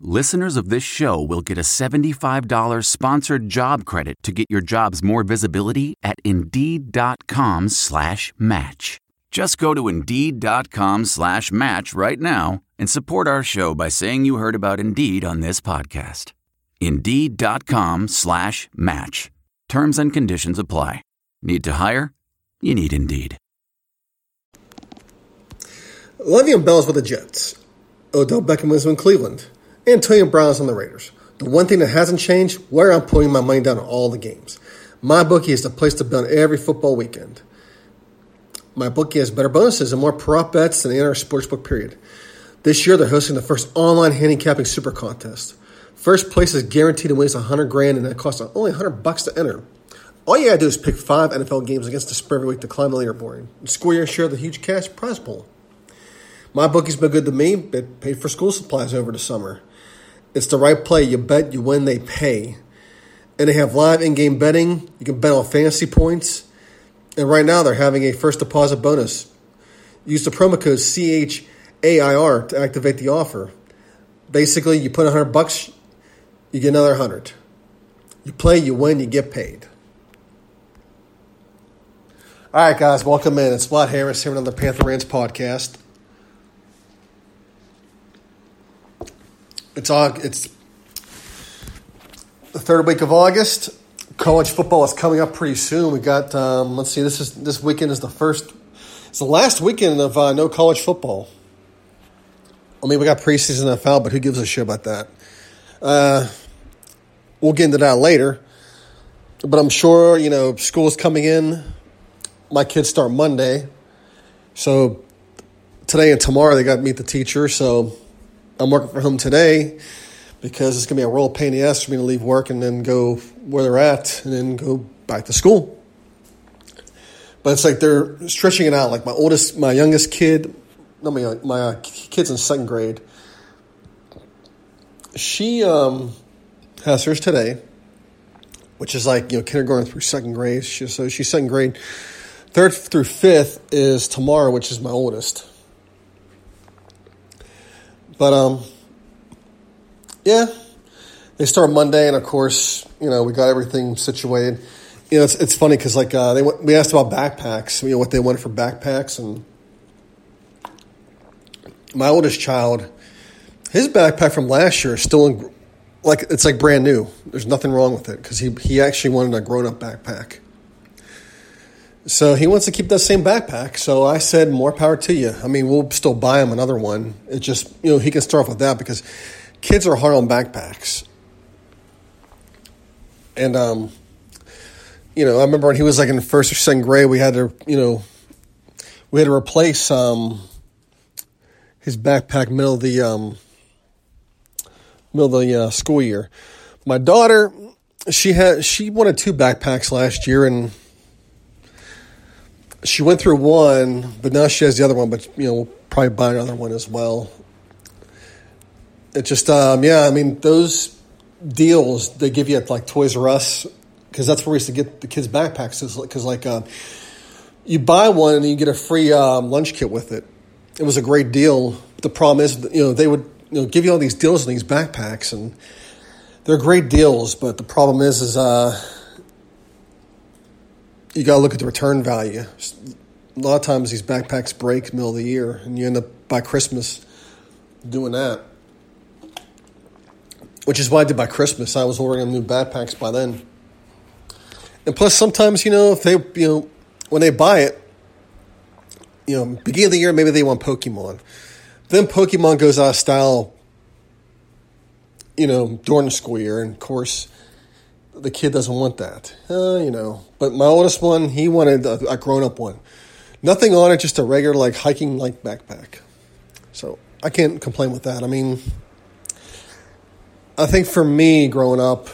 listeners of this show will get a $75 sponsored job credit to get your jobs more visibility at Indeed.com slash match. Just go to Indeed.com slash match right now and support our show by saying you heard about Indeed on this podcast. Indeed.com slash match. Terms and conditions apply. Need to hire? You need Indeed. Le'Veon Bell's with the Jets. Odell Beckham is in Cleveland. Antonio Brown's on the Raiders. The one thing that hasn't changed, where I'm putting my money down on all the games. MyBookie is the place to bet every football weekend. MyBookie has better bonuses and more prop bets than any other sportsbook period. This year, they're hosting the first online handicapping super contest. First place is guaranteed to win 100 grand, and it costs only 100 bucks to enter. All you gotta do is pick five NFL games against the spread every week to climb the leaderboard and score your share of the huge cash prize pool. MyBookie's been good to me. It paid for school supplies over the summer. It's the right play. You bet, you win, they pay. And they have live in game betting. You can bet on fantasy points. And right now, they're having a first deposit bonus. Use the promo code CHAIR to activate the offer. Basically, you put 100 bucks, you get another 100. You play, you win, you get paid. All right, guys, welcome in. It's Vlad Harris here on the Panther Rants podcast. It's it's the third week of August. College football is coming up pretty soon. We got um, let's see, this is this weekend is the first, it's the last weekend of uh, no college football. I mean, we got preseason NFL, but who gives a shit about that? Uh, we'll get into that later. But I'm sure you know school's coming in. My kids start Monday, so today and tomorrow they got to meet the teacher. So I'm working from home today because it's going to be a real pain in the ass for me to leave work and then go where they're at and then go back to school. But it's like they're stretching it out. Like my oldest, my youngest kid, no, my, my uh, kid's in second grade. She um, has hers today, which is like, you know, kindergarten through second grade. She, so she's second grade. Third through fifth is tomorrow, which is my oldest. But um, yeah, they start Monday, and of course, you know, we got everything situated. You know, it's it's funny because like uh, they we asked about backpacks, you know, what they wanted for backpacks, and my oldest child, his backpack from last year is still in, like it's like brand new. There's nothing wrong with it because he he actually wanted a grown up backpack. So he wants to keep that same backpack. So I said, more power to you. I mean, we'll still buy him another one. It just, you know, he can start off with that because kids are hard on backpacks. And, um, you know, I remember when he was like in first or second grade, we had to, you know, we had to replace um, his backpack middle of the um, middle of the uh, school year. My daughter, she had she wanted two backpacks last year, and she went through one, but now she has the other one. But you know, we'll probably buy another one as well. It just, um, yeah, I mean, those deals they give you at like Toys R Us because that's where we used to get the kids' backpacks. Because like, uh, you buy one and you get a free um, lunch kit with it. It was a great deal. The problem is, you know, they would you know give you all these deals on these backpacks, and they're great deals. But the problem is, is uh, you got to look at the return value. A lot of times these backpacks break middle of the year, and you end up by Christmas doing that. Which is why I did by Christmas. I was ordering them new backpacks by then. And plus, sometimes you know if they you know when they buy it, you know beginning of the year maybe they want Pokemon, then Pokemon goes out of style. You know during the school year, and of course the kid doesn't want that. Uh, you know, but my oldest one, he wanted a, a grown up one. Nothing on it, just a regular like hiking like backpack. So I can't complain with that. I mean, I think for me growing up,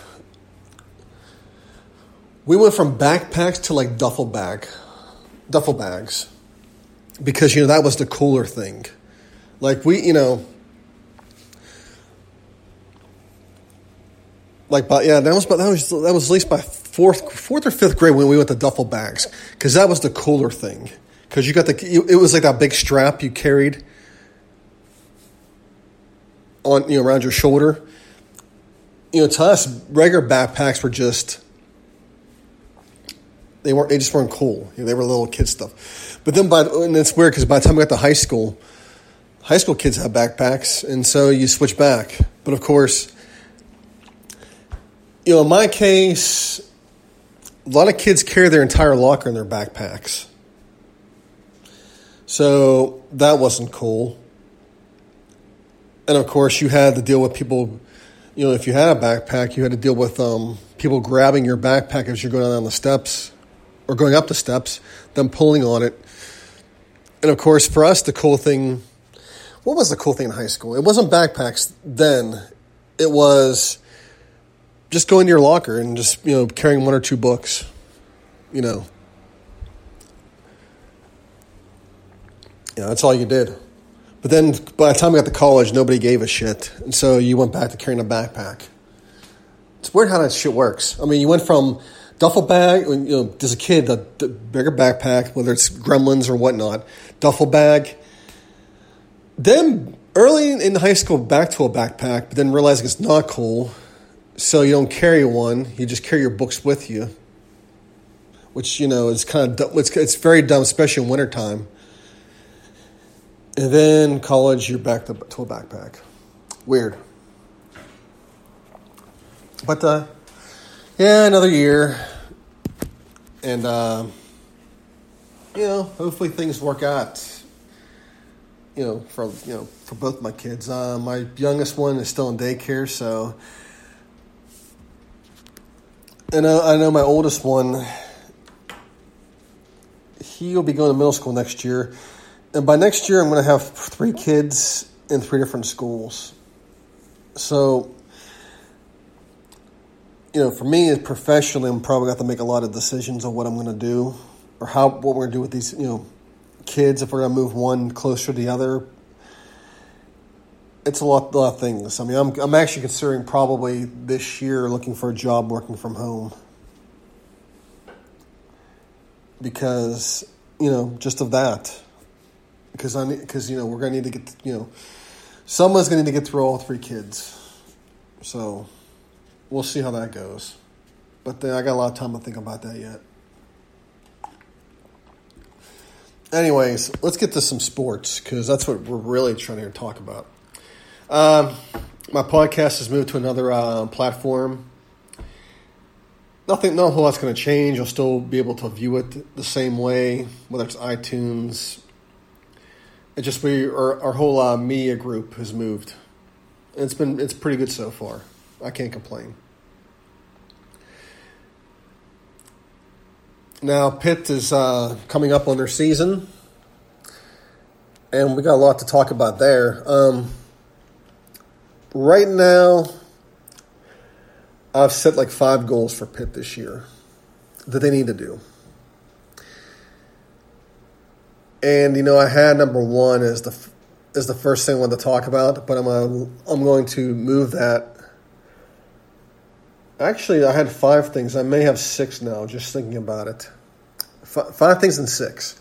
we went from backpacks to like duffel bag, duffel bags, because you know that was the cooler thing. Like we, you know, like but yeah, that was but that was that was at least by fourth fourth or fifth grade when we went to duffel bags because that was the cooler thing because you got the it was like that big strap you carried on you know around your shoulder. You know, to us, regular backpacks were just they weren't they just weren't cool. You know, they were little kid stuff. But then by and it's weird because by the time we got to high school, high school kids have backpacks, and so you switch back. But of course, you know, in my case, a lot of kids carry their entire locker in their backpacks. So that wasn't cool. And of course, you had to deal with people, you know, if you had a backpack, you had to deal with um, people grabbing your backpack as you're going down the steps or going up the steps, them pulling on it. And of course, for us, the cool thing what was the cool thing in high school? It wasn't backpacks then, it was just going to your locker and just, you know, carrying one or two books, you know. Yeah, that's all you did. But then by the time I got to college, nobody gave a shit. And so you went back to carrying a backpack. It's weird how that shit works. I mean, you went from duffel bag, you know, as a kid, the, the bigger backpack, whether it's gremlins or whatnot, duffel bag. Then early in high school, back to a backpack, but then realizing it's not cool. So you don't carry one, you just carry your books with you. Which, you know, is kind of, it's, it's very dumb, especially in wintertime. And then college, you're back to, to a backpack. Weird. But uh, yeah, another year, and uh, you know, hopefully things work out. You know, for you know, for both my kids. Uh, my youngest one is still in daycare, so. And uh, I know my oldest one. He'll be going to middle school next year and by next year, I'm going to have three kids in three different schools. So, you know, for me professionally, I'm probably going to have to make a lot of decisions on what I'm going to do or how what we're going to do with these, you know, kids. If we're going to move one closer to the other, it's a lot, a lot of things. I mean, I'm I'm actually considering probably this year looking for a job working from home because you know just of that because I because you know we're gonna need to get you know someone's gonna need to get through all three kids, so we'll see how that goes. But then I got a lot of time to think about that yet. Anyways, let's get to some sports because that's what we're really trying to talk about. Um, my podcast has moved to another uh, platform. Nothing, no whole lot's going to change. You'll still be able to view it the same way, whether it's iTunes, it just we our, our whole uh, media group has moved. It's been it's pretty good so far. I can't complain. Now Pitt is uh, coming up on their season, and we got a lot to talk about there. Um, right now, I've set like five goals for Pitt this year that they need to do. And you know, I had number one as the as the first thing I wanted to talk about, but I'm uh, I'm going to move that. Actually, I had five things. I may have six now. Just thinking about it, F- five things and six.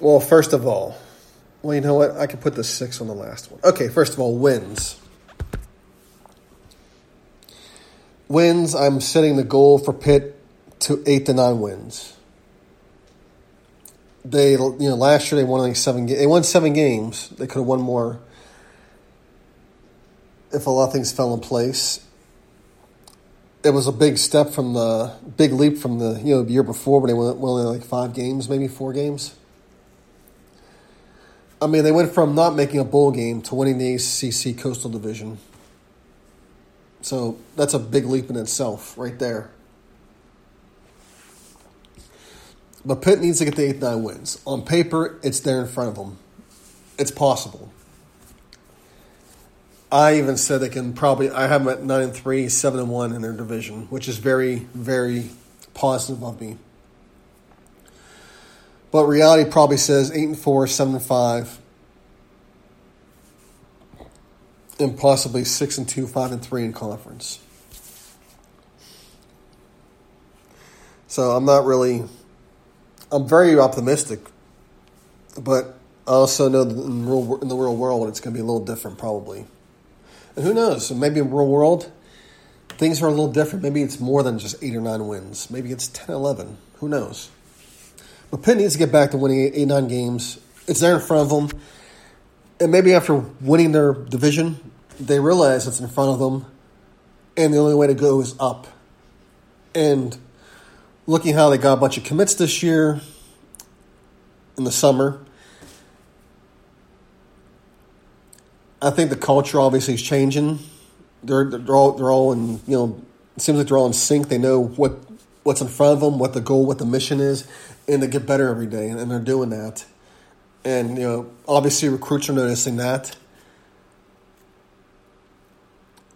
Well, first of all, well, you know what? I could put the six on the last one. Okay, first of all, wins. Wins. I'm setting the goal for Pitt to eight to nine wins they you know last year they won like seven. They won seven games. They could have won more if a lot of things fell in place. It was a big step from the big leap from the you know the year before when they went only like five games, maybe four games. I mean, they went from not making a bowl game to winning the ACC Coastal Division. So that's a big leap in itself, right there. But Pitt needs to get the eighth nine wins. On paper, it's there in front of them. It's possible. I even said they can probably. I have them at nine and three, seven and one in their division, which is very, very positive of me. But reality probably says eight and four, seven and five, and possibly six and two, five and three in conference. So I'm not really. I'm very optimistic, but I also know that in, real, in the real world it's going to be a little different, probably. And who knows? Maybe in real world, things are a little different. Maybe it's more than just eight or nine wins. Maybe it's 10, 11. Who knows? But Pitt needs to get back to winning eight, eight nine games. It's there in front of them. And maybe after winning their division, they realize it's in front of them. And the only way to go is up. And looking how they got a bunch of commits this year in the summer, I think the culture obviously is changing. They're they're all they're all in you know it seems like they're all in sync. They know what what's in front of them, what the goal, what the mission is, and they get better every day, and they're doing that. And you know, obviously, recruits are noticing that.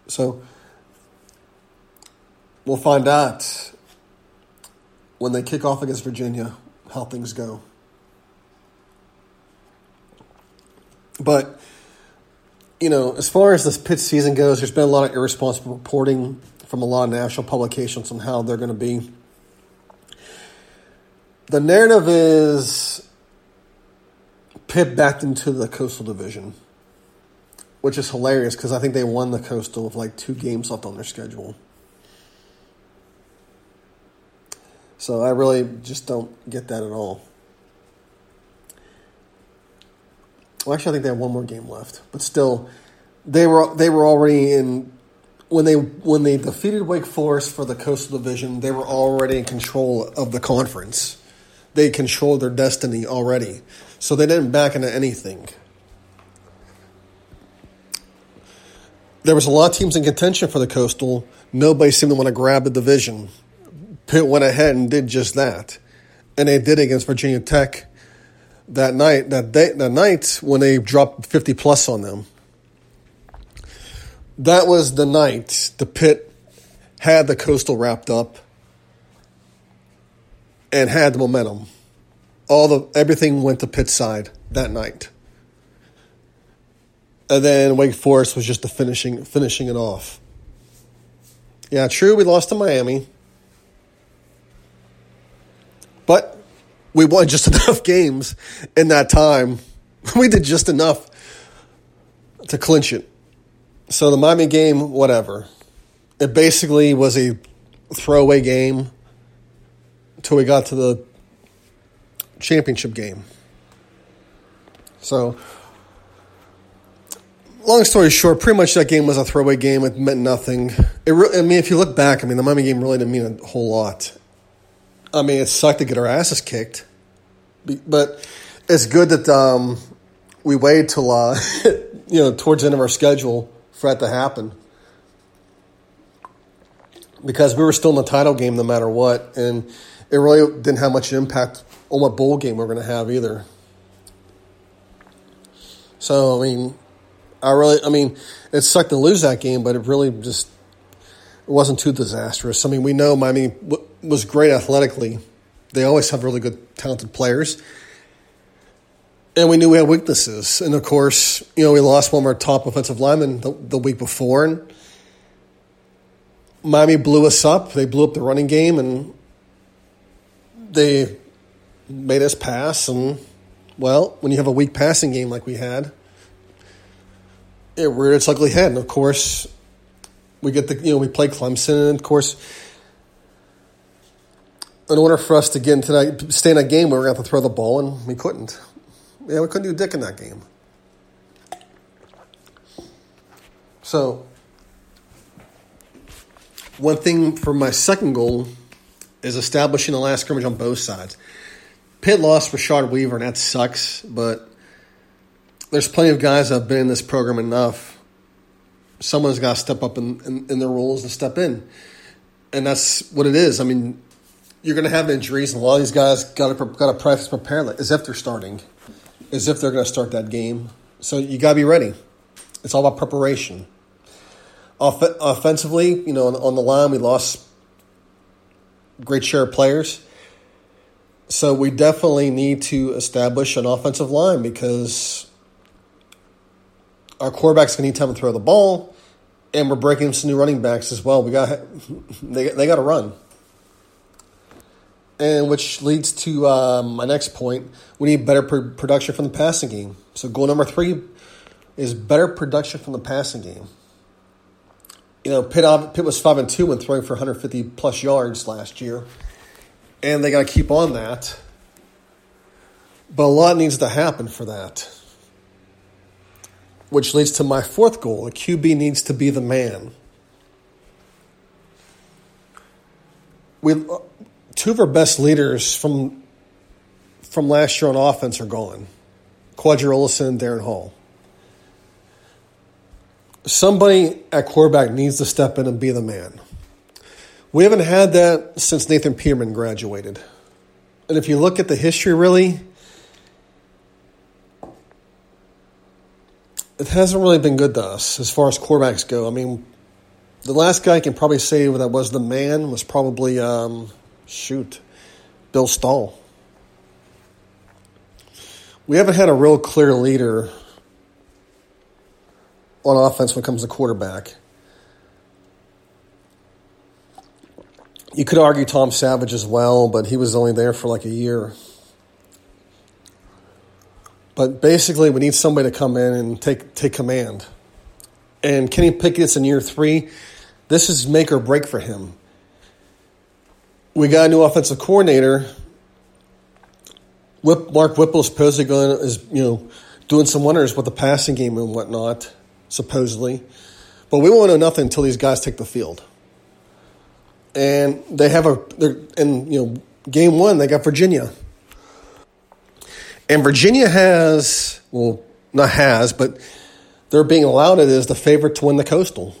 So we'll find out when they kick off against Virginia how things go. But you know, as far as this Pitt season goes, there's been a lot of irresponsible reporting from a lot of national publications on how they're going to be. The narrative is Pitt backed into the Coastal Division, which is hilarious because I think they won the Coastal with like two games left on their schedule. So I really just don't get that at all. Well, actually, I think they have one more game left, but still, they were they were already in when they when they defeated Wake Forest for the Coastal Division. They were already in control of the conference. They controlled their destiny already, so they didn't back into anything. There was a lot of teams in contention for the Coastal. Nobody seemed to want to grab the division. Pitt went ahead and did just that, and they did against Virginia Tech that night, that day, that night when they dropped 50 plus on them. That was the night the Pitt had the coastal wrapped up and had the momentum. All the everything went to Pitt side that night. And then Wake Forest was just the finishing finishing it off. Yeah, true, we lost to Miami. But we won just enough games in that time. We did just enough to clinch it. So the Miami game, whatever. It basically was a throwaway game until we got to the championship game. So, long story short, pretty much that game was a throwaway game. It meant nothing. It I mean, if you look back, I mean, the Miami game really didn't mean a whole lot. I mean, it sucked to get our asses kicked, but it's good that um, we waited till uh, you know towards the end of our schedule for that to happen because we were still in the title game no matter what, and it really didn't have much impact on what bowl game we are going to have either. So I mean, I really, I mean, it sucked to lose that game, but it really just it wasn't too disastrous. I mean, we know Miami was great athletically. They always have really good, talented players. And we knew we had weaknesses. And of course, you know, we lost one of our top offensive linemen the, the week before. And Miami blew us up. They blew up the running game and they made us pass. And, well, when you have a weak passing game like we had, it reared its ugly head. And of course, we get the, you know, we play Clemson. And of course, in order for us to get into that, stay in that game, we were going to have to throw the ball, and we couldn't. Yeah, we couldn't do dick in that game. So, one thing for my second goal is establishing the last scrimmage on both sides. Pitt lost Rashad Weaver, and that sucks, but there's plenty of guys that have been in this program enough. Someone's got to step up in, in, in their roles and step in. And that's what it is. I mean, you're going to have injuries, and a lot of these guys got to got to practice prepare as if they're starting, as if they're going to start that game. So you got to be ready. It's all about preparation. Off- offensively, you know, on, on the line, we lost great share of players. So we definitely need to establish an offensive line because our quarterbacks to need time to throw the ball, and we're breaking some new running backs as well. We got they they got to run, and which leads to um, my next point. We need better pr- production from the passing game. So goal number three is better production from the passing game. You know, Pitt, Pitt was five and two when throwing for 150 plus yards last year, and they got to keep on that. But a lot needs to happen for that which leads to my fourth goal. A QB needs to be the man. We, uh, two of our best leaders from from last year on offense are gone. Qadree Ollison and Darrin Hall. Somebody at quarterback needs to step in and be the man. We haven't had that since Nathan Peterman graduated. And if you look at the history, really, it hasn't really been good to us as far as quarterbacks go. I mean, the last guy I can probably say that was the man was probably um, shoot, Bill Stull. We haven't had a real clear leader on offense when it comes to quarterback. You could argue Tom Savage as well, but he was only there for like a year. But basically, we need somebody to come in and take take command. And Kenny Pickett's in year three. This is make or break for him. We got a new offensive coordinator. Whip, Mark Whipple is supposedly going is you know doing some wonders with the passing game and whatnot, supposedly. But we won't know nothing until these guys take the field. And they have a and you know game one they got Virginia. And Virginia has, well, not has, but they're being allowed it as the favorite to win the Coastal.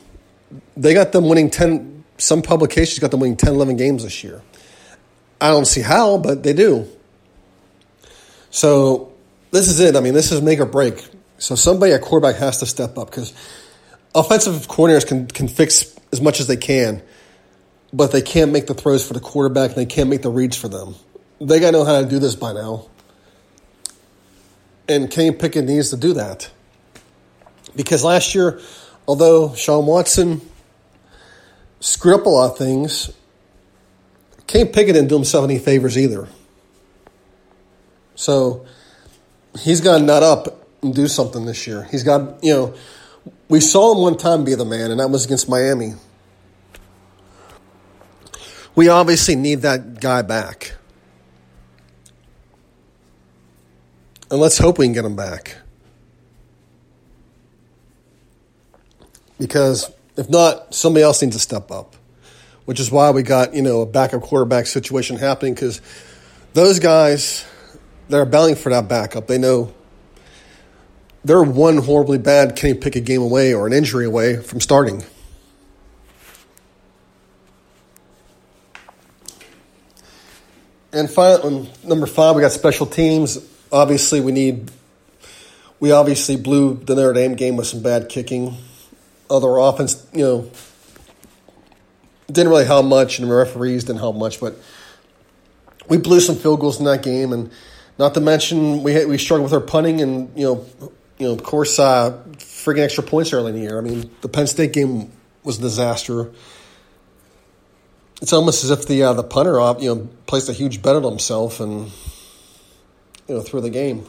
They got them winning 10, some publications got them winning 10, 11 games this year. I don't see how, but they do. So this is it. I mean, this is make or break. So somebody at quarterback has to step up because offensive coordinators can, can fix as much as they can, but they can't make the throws for the quarterback and they can't make the reads for them. They got to know how to do this by now. And Kenny Pickett needs to do that. Because last year, although Shawn Watson screwed up a lot of things, Kenny Pickett didn't do himself any favors either. So he's got to nut up and do something this year. He's got, you know, we saw him one time be the man, and that was against Miami. We obviously need that guy back. And let's hope we can get him back. Because if not, somebody else needs to step up, which is why we got, you know, a backup quarterback situation happening because those guys that are battling for that backup, they know they're one horribly bad Kenny Pickett game away or an injury away from starting. And finally, number five, we got special teams obviously we need we obviously blew the Notre Dame game with some bad kicking. Other offense, you know, didn't really help much, and the referees didn't help much, but we blew some field goals in that game, and not to mention we we struggled with our punting, and you know, you know, of course, uh, friggin' extra points early in the year. I mean, the Penn State game was a disaster. It's almost as if the uh, the punter, you know, placed a huge bet on himself and you know, through the game.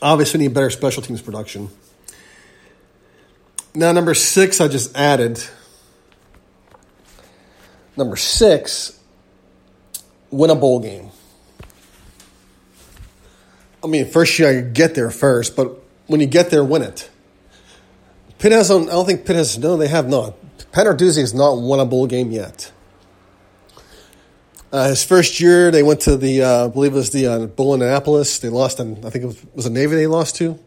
Obviously, need better special teams production. Now, number six, I just added. Number six, win a bowl game. I mean, first you gotta get there first, but when you get there, win it. Pitt has, I don't think Pitt has, no, they have not. Pat Narduzzi has not won a bowl game yet. Uh, his first year, they went to the, uh, I believe it was the uh, Bowl Annapolis. They lost, in, I think it was, was a Navy they lost to.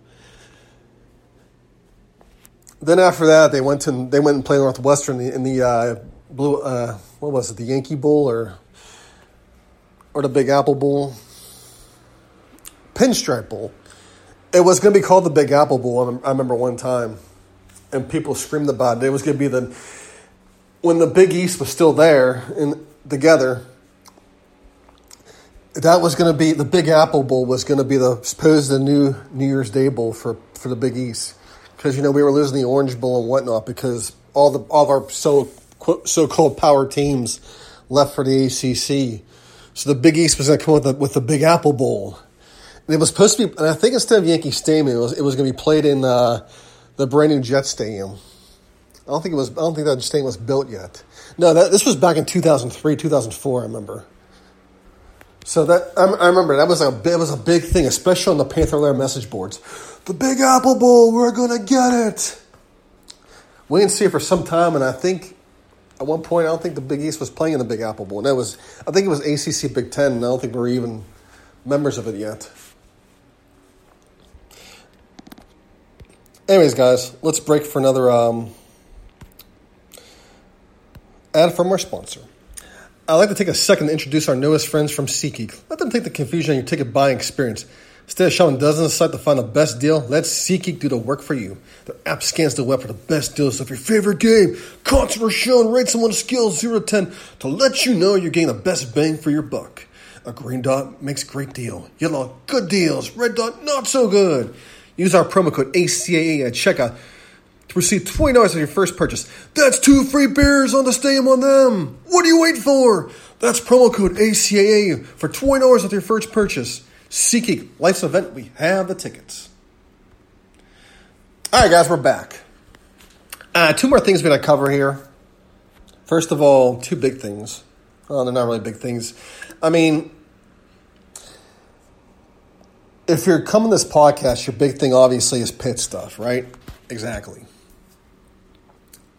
Then after that, they went to they went and played Northwestern in the, in the uh, blue. Uh, what was it? The Yankee Bowl or or the Big Apple Bowl, Pinstripe Bowl, It was going to be called the Big Apple Bowl. I remember one time, and people screamed about it. It was going to be the when the Big East was still there and together. That was going to be the Big Apple Bowl. Was going to be the supposed the new New Year's Day bowl for for the Big East because you know we were losing the Orange Bowl and whatnot because all the all of our so so called power teams left for the ACC. So the Big East was going to come with the, with the Big Apple Bowl. It was supposed to be, and I think instead of Yankee Stadium, it was it was going to be played in uh, the brand new Jet Stadium. I don't think it was. I don't think that stadium was built yet. No, that, this was back in two thousand three, two thousand four. I remember. So that I, I, remember that was a it was a big thing, especially on the Panther Lair message boards. The Big Apple Bowl, we're gonna get it. We didn't see it for some time, and I think at one point, I don't think the Big East was playing in the Big Apple Bowl. And that was, I think it was ACC Big Ten, and I don't think we're even members of it yet. Anyways, guys, let's break for another um, ad from our sponsor. I'd like to take a second to introduce our newest friends from SeatGeek. Let them take the confusion on your ticket buying experience. Instead of shopping dozens of sites to find the best deal, let SeatGeek do the work for you. Their app scans the web for the best deals of your favorite game, concert, or show, and rates them on a scale of 0 to 10 to let you know you're getting the best bang for your buck. A green dot makes a great deal. Yellow, good deals. Red dot, not so good. Use our promo code ACAA at checkout to receive $20 on your first purchase. That's two free beers on the stadium on them. What are you waiting for? That's promo code ACAA for $20 with your first purchase. SeatGeek, life's event, we have the tickets. All right, guys, we're back. Uh, two more things we're going to cover here. First of all, two big things. Well, they're not really big things. I mean, if you're coming to this podcast, your big thing obviously is Pitt stuff, right? Exactly.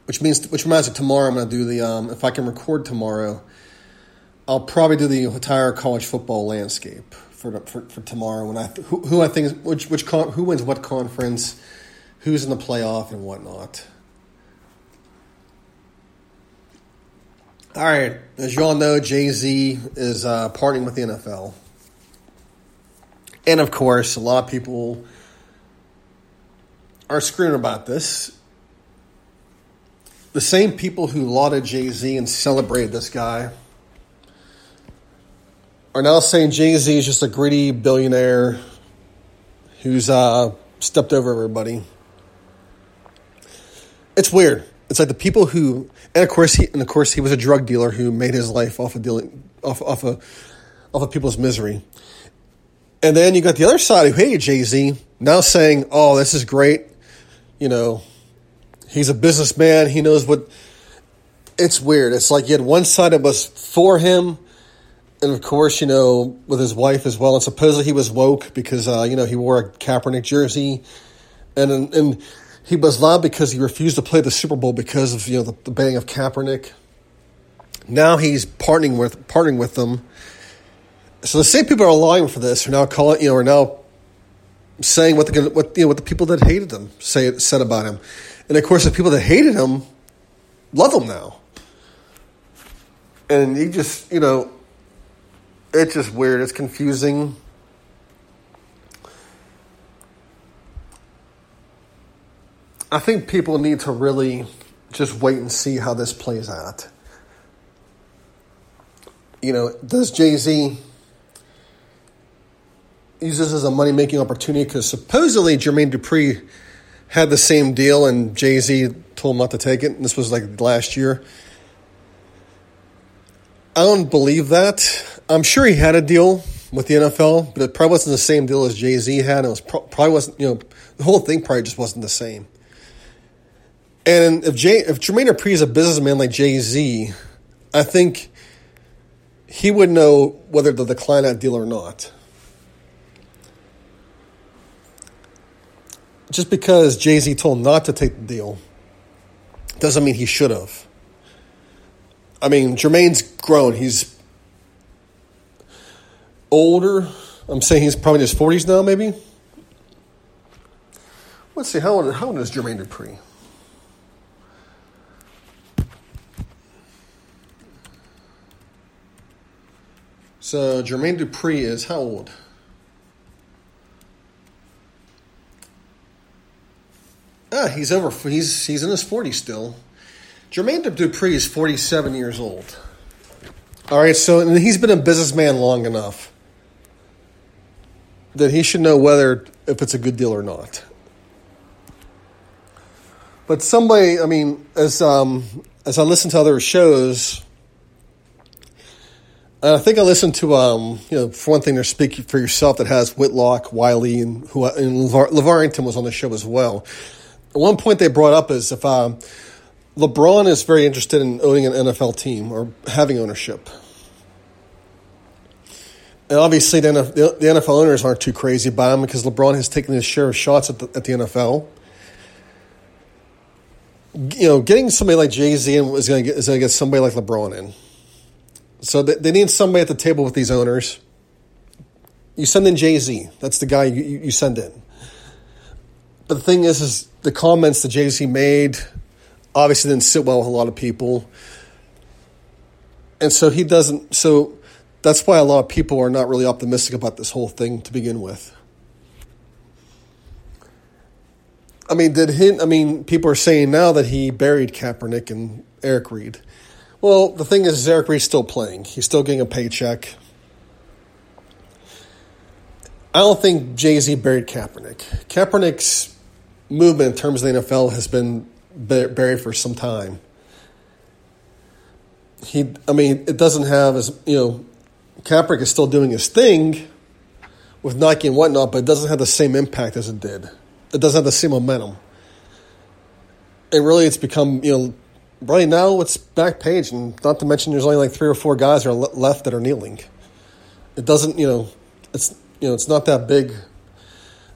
Which means, which reminds me, tomorrow I'm going to do the. Um, if I can record tomorrow, I'll probably do the entire college football landscape for for, for tomorrow. When I who, who I think which which con, who wins what conference, who's in the playoff and whatnot. All right, as you all know, Jay Z is uh, partying with the NFL, and of course, a lot of people are screaming about this. The same people who lauded Jay Z and celebrated this guy are now saying Jay Z is just a greedy billionaire who's uh, stepped over everybody. It's weird. It's like the people who, and of course, he, and of course, he was a drug dealer who made his life off of dealing, off, off of, off of people's misery. And then you got the other side who hated Jay Z now saying, "Oh, this is great." You know, he's a businessman. He knows what. It's weird. It's like you had one side that was for him, and of course, you know, with his wife as well. And supposedly he was woke because, uh, you know, he wore a Kaepernick jersey. And, and he was loud because he refused to play the Super Bowl because of, you know, the, the of Kaepernick. Now he's partnering with, partnering with them. So the same people are lying for this are now calling, you know, are now saying what the, what, you know, what the people that hated them say, said about him. And of course, the people that hated him love him now. And he just, you know, it's just weird. It's confusing. I think people need to really just wait and see how this plays out. You know, does Jay Z use this as a money making opportunity? Because supposedly Jermaine Dupri had the same deal and Jay Z told him not to take it. And this was like last year. I don't believe that. I'm sure he had a deal with the NFL, but it probably wasn't the same deal as Jay Z had. It was pro- probably wasn't you know the whole thing probably just wasn't the same. And if Jay if Jermaine Dupri is a businessman like Jay Z, I think he would know whether to decline that deal or not. Just because Jay Z told him not to take the deal doesn't mean he should have. I mean, Jermaine's grown. He's older. I'm saying he's probably in his 40s now, maybe. Let's see, how old, how old is Jermaine Dupri? So Jermaine Dupri is how old? He's over. He's he's in his forties still. Jermaine Dupri is forty seven years old. All right, so he's been a businessman long enough that he should know whether if it's a good deal or not. But somebody, I mean, as um, as I listen to other shows, I think I listened to, um, you know, for one thing, they're speaking for yourself that has Whitlock, Wiley, and who and LaVar, was on the show as well. One point they brought up is if um, LeBron is very interested in owning an NFL team or having ownership. And obviously, the NFL, owners aren't too crazy about him because LeBron has taken his share of shots at the, at the NFL. You know, getting somebody like Jay Z is going to get somebody like LeBron in. So they, need somebody at the table with these owners. You send in Jay Z. That's the guy you, you send in. But the thing is, is the comments that Jay Z made obviously didn't sit well with a lot of people, and so he doesn't. So that's why a lot of people are not really optimistic about this whole thing to begin with. I mean, did he? I mean, people are saying now that he buried Kaepernick and Eric Reid. Well, the thing is, Eric Reid's still playing. He's still getting a paycheck. I don't think Jay Z buried Kaepernick. Kaepernick's movement in terms of the NFL has been buried for some time. He, I mean, it doesn't have as you know, Kaepernick is still doing his thing with Nike and whatnot, but it doesn't have the same impact as it did. It doesn't have the same momentum. And really, it's become you know right now it's back page, and not to mention there's only like three or four guys are left that are kneeling. It doesn't, you know, it's you know it's not that big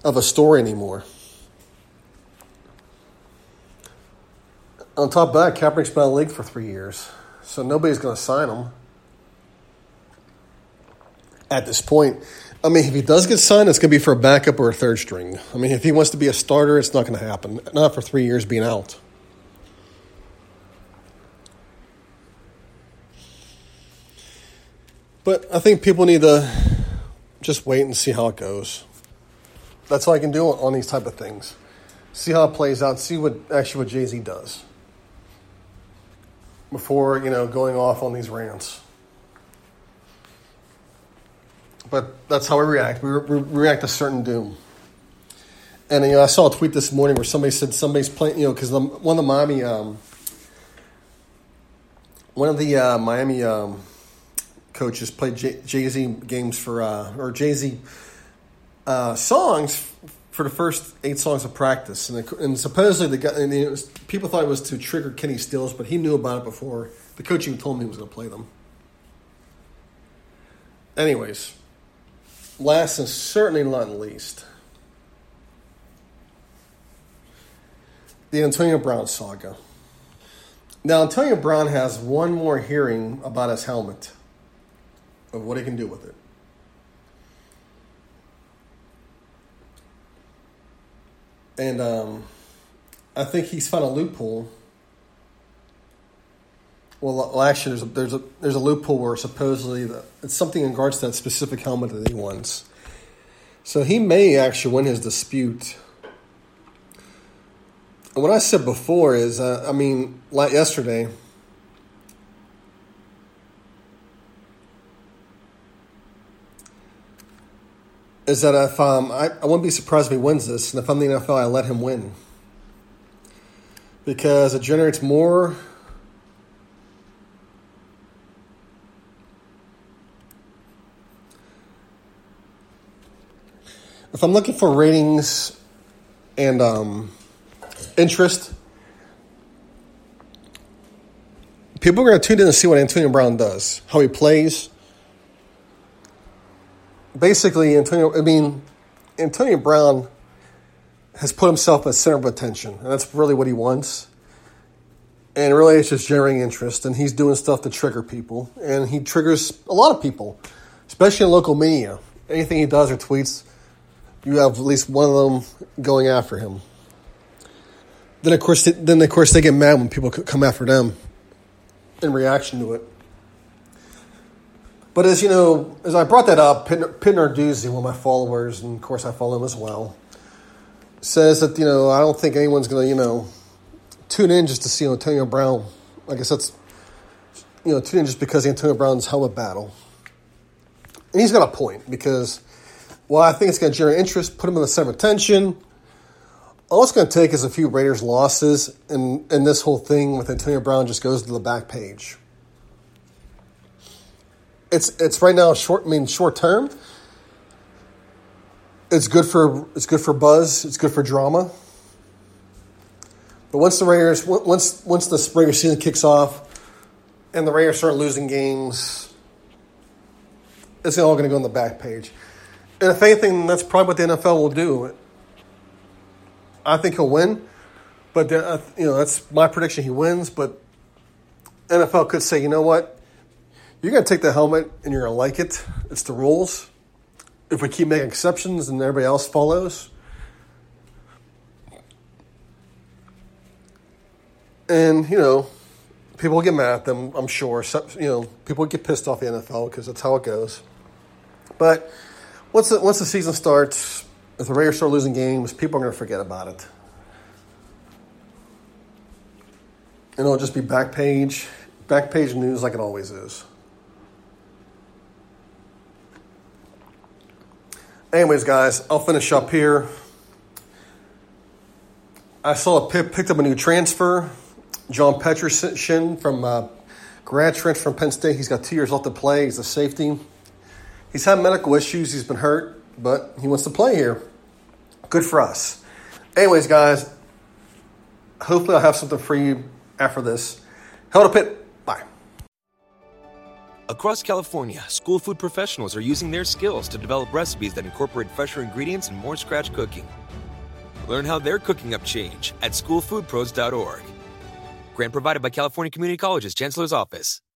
of a story anymore. On top of that, Kaepernick's been in the league for three years, so nobody's going to sign him at this point. I mean, if he does get signed, it's going to be for a backup or a third string. I mean, if he wants to be a starter, it's not going to happen. Not for three years being out. But I think people need to just wait and see how it goes. That's all I can do on these type of things. See how it plays out. See what actually what Jay Z does before you know going off on these rants. But that's how we react. We, re- we react to certain doom. And you know, I saw a tweet this morning where somebody said somebody's playing. You know, because one of the Miami, um, one of the uh, Miami. Um, coaches played Jay Z games for uh, or Jay Z uh, songs for the first eight songs of practice, and, and supposedly the guy and was, people thought it was to trigger Kenny Stills, but he knew about it before the coach even told him he was going to play them. Anyways, last and certainly not least, the Antonio Brown saga. Now, Antonio Brown has one more hearing about his helmet of what he can do with it. And um, I think he's found a loophole. Well, actually, there's a, there's a there's a loophole where supposedly the, it's something in regards to that specific helmet that he wants. So he may actually win his dispute. And what I said before is, uh, I mean, like yesterday, is that if um, I, I wouldn't be surprised if he wins this, and if I'm the NFL, I let him win because it generates more. If I'm looking for ratings and um, interest, people are going to tune in to see what Antonio Brown does, how he plays basically, Antonio, I mean, Antonio Brown has put himself at center of attention, and that's really what he wants. And really, it's just generating interest, and he's doing stuff to trigger people, and he triggers a lot of people, especially in local media. Anything he does or tweets, you have at least one of them going after him. Then of course, then of course they get mad when people come after them in reaction to it. But as you know, as I brought that up, Pin Narduzzi, one of my followers, and of course I follow him as well, says that you know I don't think anyone's going to you know tune in just to see Antonio Brown. I guess that's you know tune in just because Antonio Brown's helmet battle, and he's got a point because well I think it's going to generate interest, put him in the center of attention. All it's going to take is a few Raiders losses, and and this whole thing with Antonio Brown just goes to the back page. It's it's right now short. I mean short term it's good for it's good for buzz. It's good for drama. But once the Raiders once once the regular season kicks off, and the Raiders start losing games, it's all going to go on the back page. And if anything, that's probably what the NFL will do. I think he'll win, but uh, you know that's my prediction. He wins, but NFL could say, you know what, you're going to take the helmet and you're going to like it. It's the rules if we keep making exceptions and everybody else follows. And, you know, people get mad at them, I'm sure. So, you know, people get pissed off the NFL because that's how it goes. But once the, once the season starts, if the Raiders start losing games, people are going to forget about it. And it'll just be back page, back page news like it always is. Anyways, guys, I'll finish up here. I saw a pick, picked up a new transfer, John Petrishen from uh, grad transfer from Penn State. He's got two years left to play. He's a safety. He's had medical issues. He's been hurt, but he wants to play here. Good for us. Anyways, guys, hopefully I'll have something for you after this. Hail to Pitt. Across California, school food professionals are using their skills to develop recipes that incorporate fresher ingredients and more scratch cooking. Learn how they're cooking up change at schoolfoodpros.org. Grant provided by California Community College's Chancellor's Office.